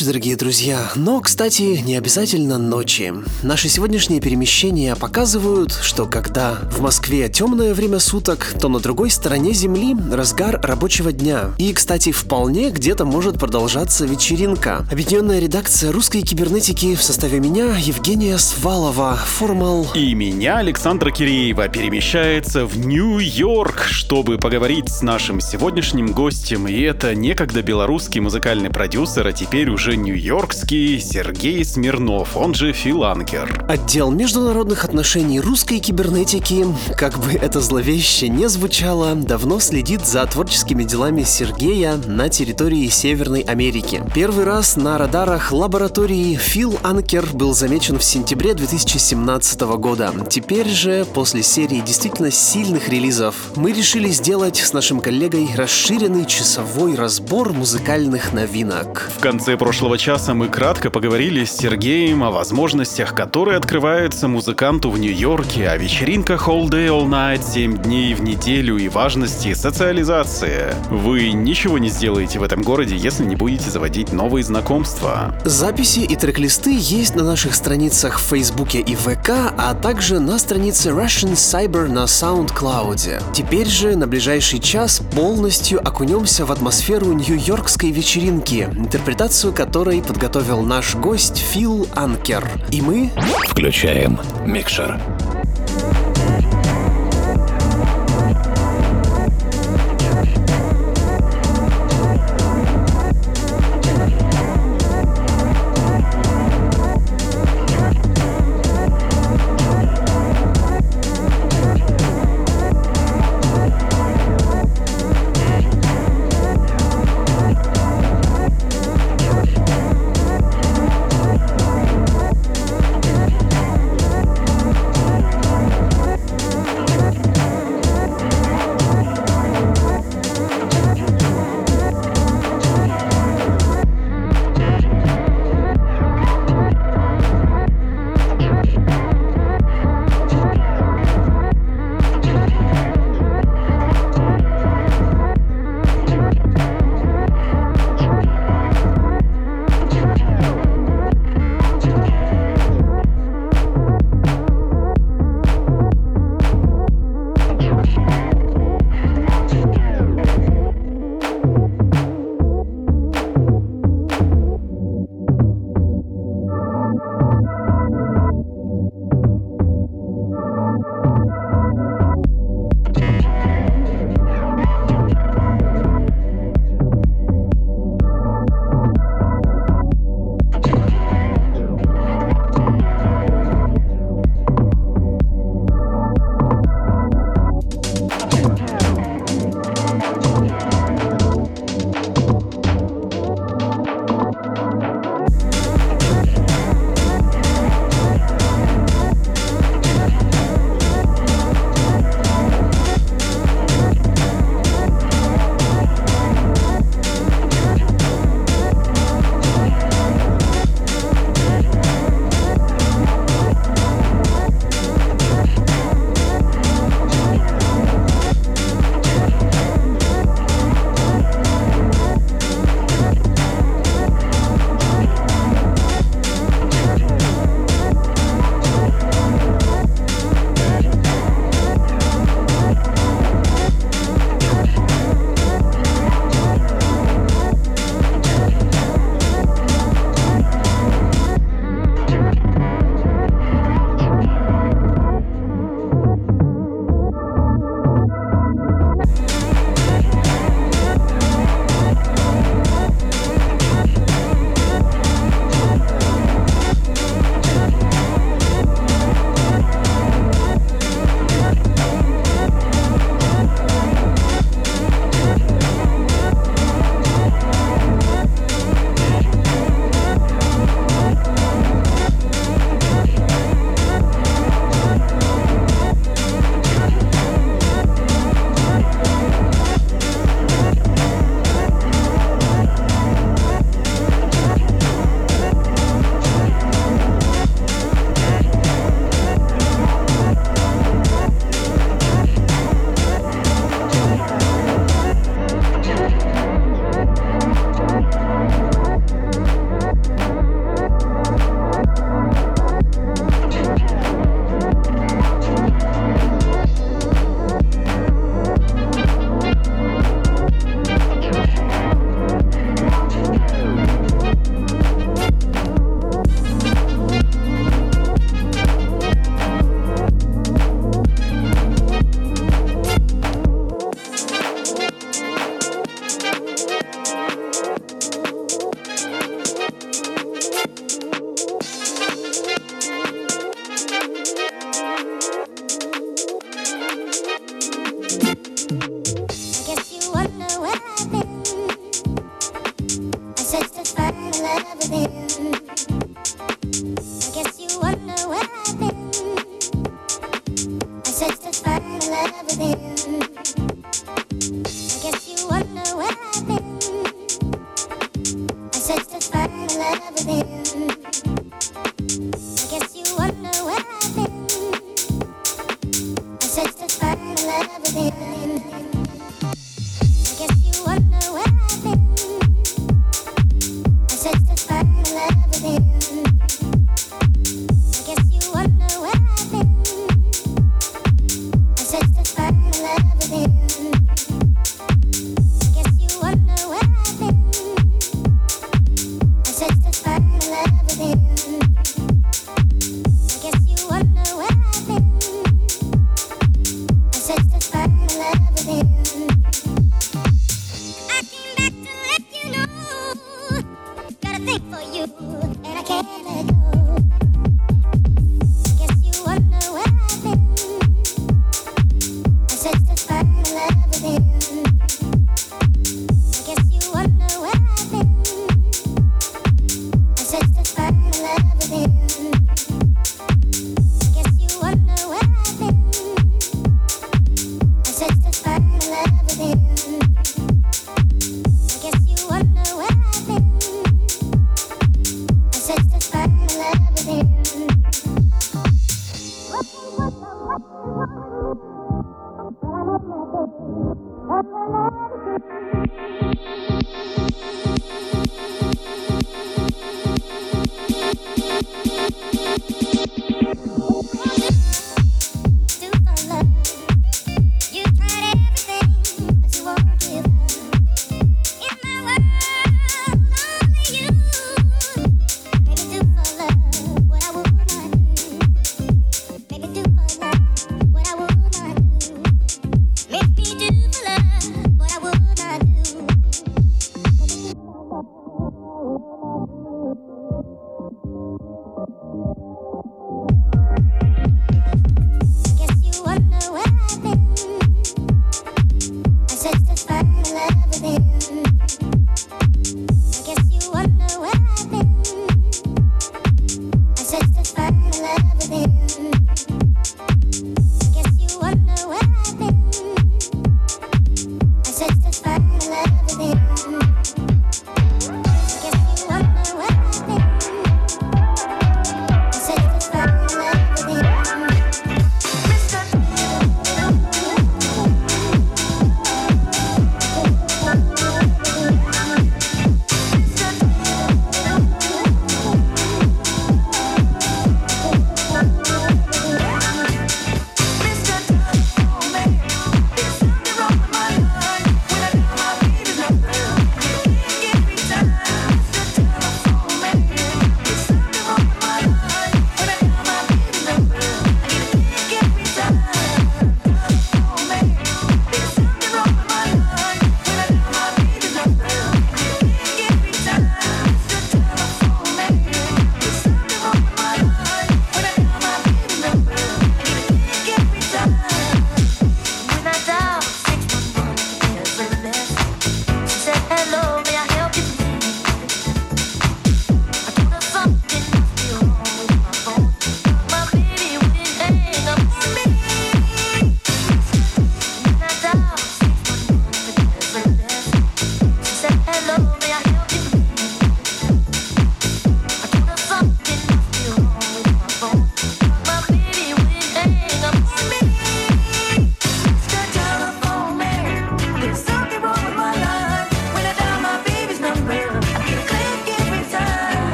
Ночи, дорогие друзья. Но, кстати, не обязательно ночи. Наши сегодняшние перемещения показывают, что когда в Москве темное время суток, то на другой стороне Земли разгар рабочего дня. И, кстати, вполне где-то может продолжаться вечеринка. Объединенная редакция русской кибернетики в составе меня, Евгения Свалова, Формал... И меня, Александра Киреева, перемещается в Нью-Йорк, чтобы поговорить с нашим сегодняшним гостем. И это некогда белорусский музыкальный продюсер, а теперь уже нью-йоркский Сергей Смирнов, он же Филанкер. Отдел международных отношений русской кибернетики, как бы это зловеще не звучало, давно следит за творческими делами Сергея на территории Северной Америки. Первый раз на радарах лаборатории Фил Анкер был замечен в сентябре 2017 года. Теперь же, после серии действительно сильных релизов, мы решили сделать с нашим коллегой расширенный часовой разбор музыкальных новинок. В конце прошлого часа мы кратко поговорили с Сергеем о возможностях, которые открываются музыканту в Нью-Йорке, о вечеринках All Day All Night 7 дней в неделю и важности социализации. Вы ничего не сделаете в этом городе, если не будете заводить новые знакомства. Записи и трек-листы есть на наших страницах в Фейсбуке и ВК, а также на странице Russian Cyber на SoundCloud. Теперь же на ближайший час полностью окунемся в атмосферу нью-йоркской вечеринки, интерпретацию которой подготовил наш гость Фил Анкер. И мы Включаем микшер.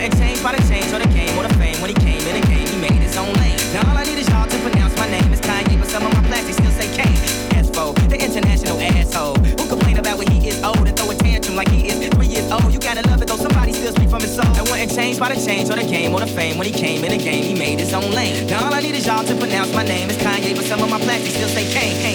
wasn't changed by the change or the game or the fame. When he came in the game, he made his own lane. Now all I need is y'all to pronounce my name is Kanye, but some of my plastic still say Kane. Espo, the international asshole who complain about when he is old and throw a tantrum like he is three years old. You gotta love it though, somebody still speak from his soul. And wasn't changed by the change or the game or the fame. When he came in the game, he made his own lane. Now all I need is y'all to pronounce my name is Kanye, but some of my plastic still say Kane.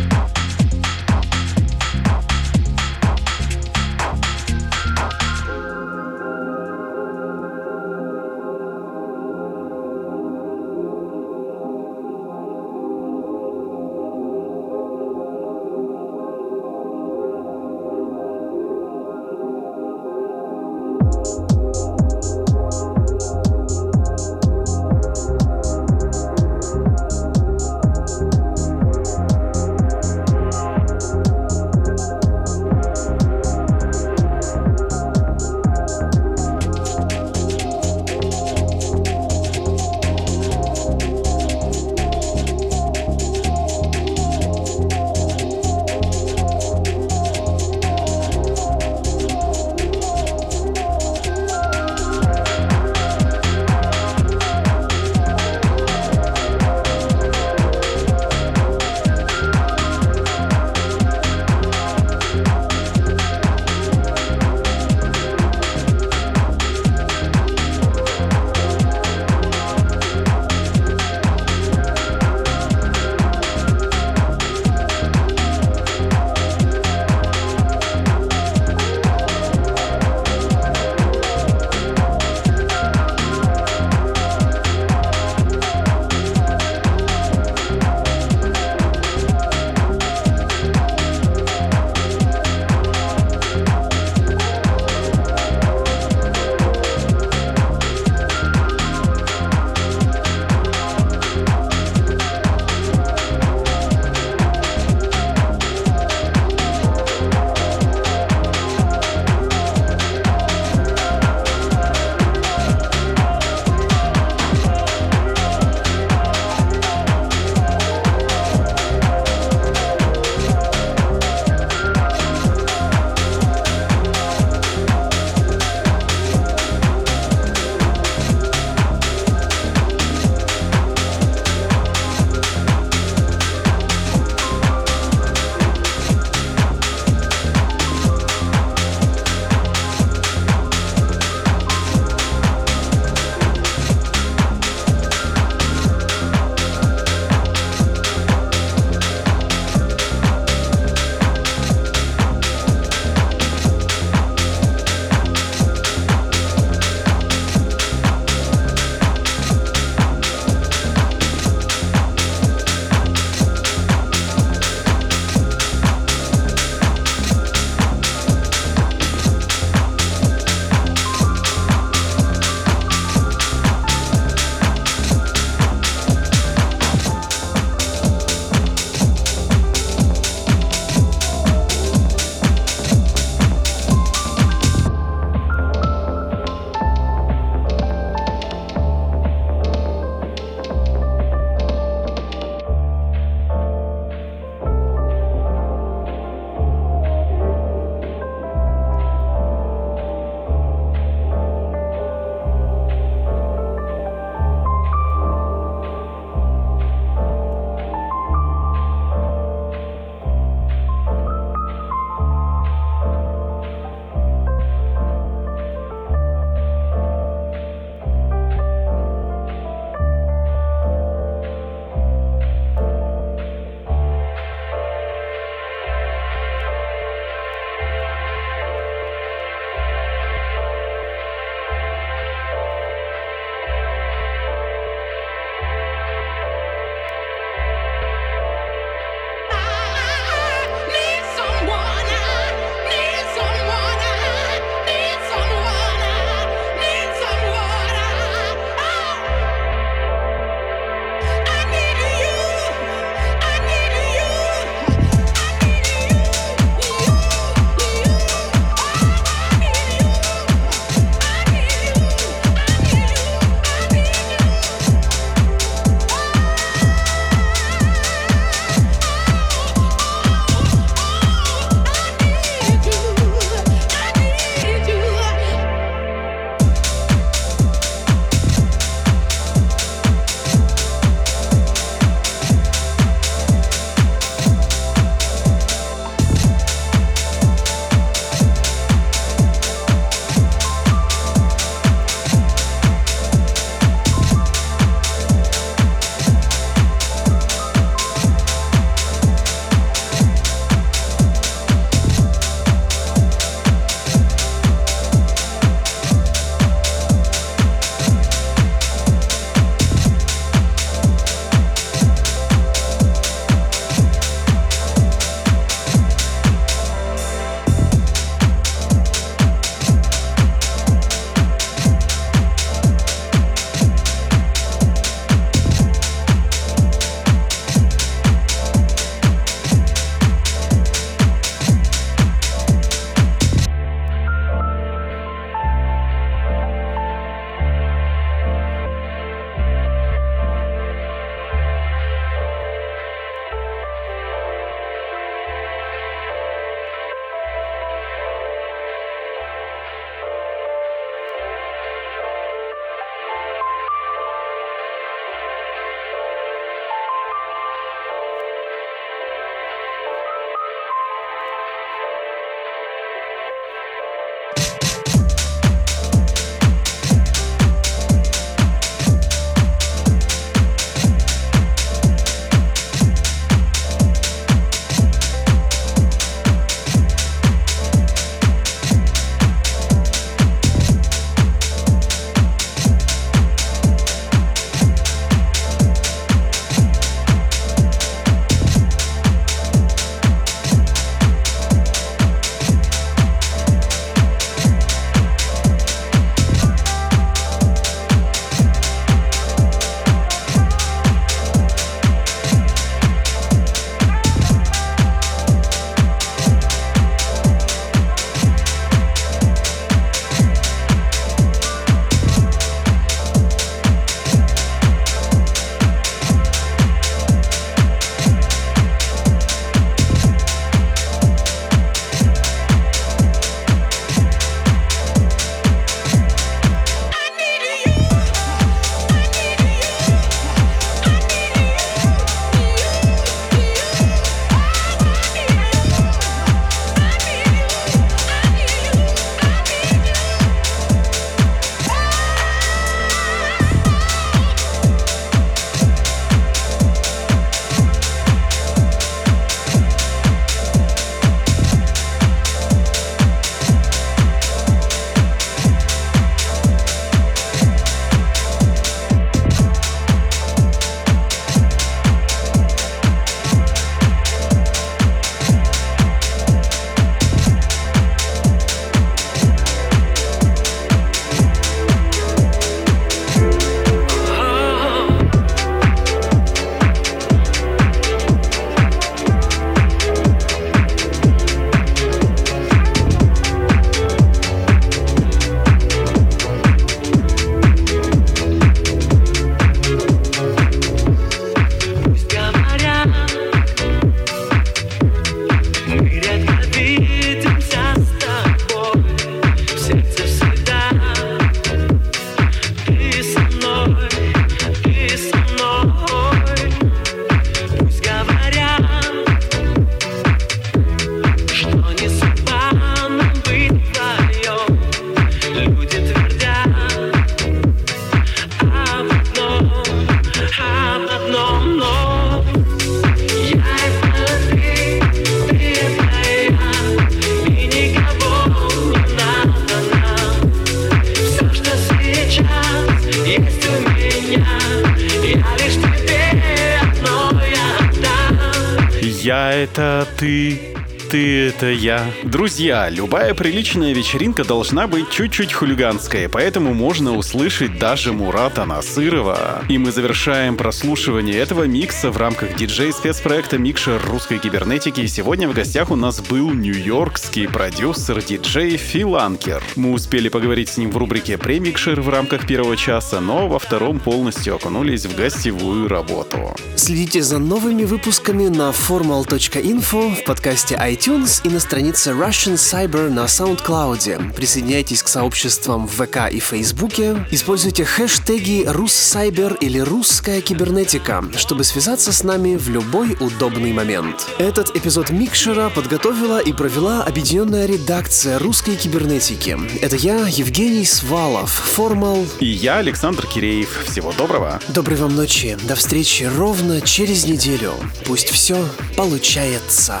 Это я. Друзья, любая приличная вечеринка должна быть чуть-чуть хулиганской, поэтому можно услышать даже Мурата Насырова. И мы завершаем прослушивание этого микса в рамках диджей-спецпроекта «Микшер русской кибернетики». Сегодня в гостях у нас был нью-йоркский продюсер диджей Фил Анкер. Мы успели поговорить с ним в рубрике «Премикшер» в рамках первого часа, но во втором полностью окунулись в гостевую работу. Следите за новыми выпусками на formal.info в подкасте iTunes и на странице Russian Cyber на SoundCloud. Присоединяйтесь к сообществам в ВК и Фейсбуке. Используйте хэштеги «Руссайбер» или «Русская кибернетика», чтобы связаться с нами в любой удобный момент. Этот эпизод Микшера подготовила и провела объединенная редакция русской кибернетики. Это я, Евгений Свалов, Формал. И я, Александр Киреев. Всего доброго. Доброй вам ночи. До встречи ровно через неделю. Пусть все получается.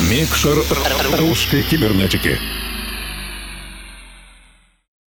Микшер русской кибернетики.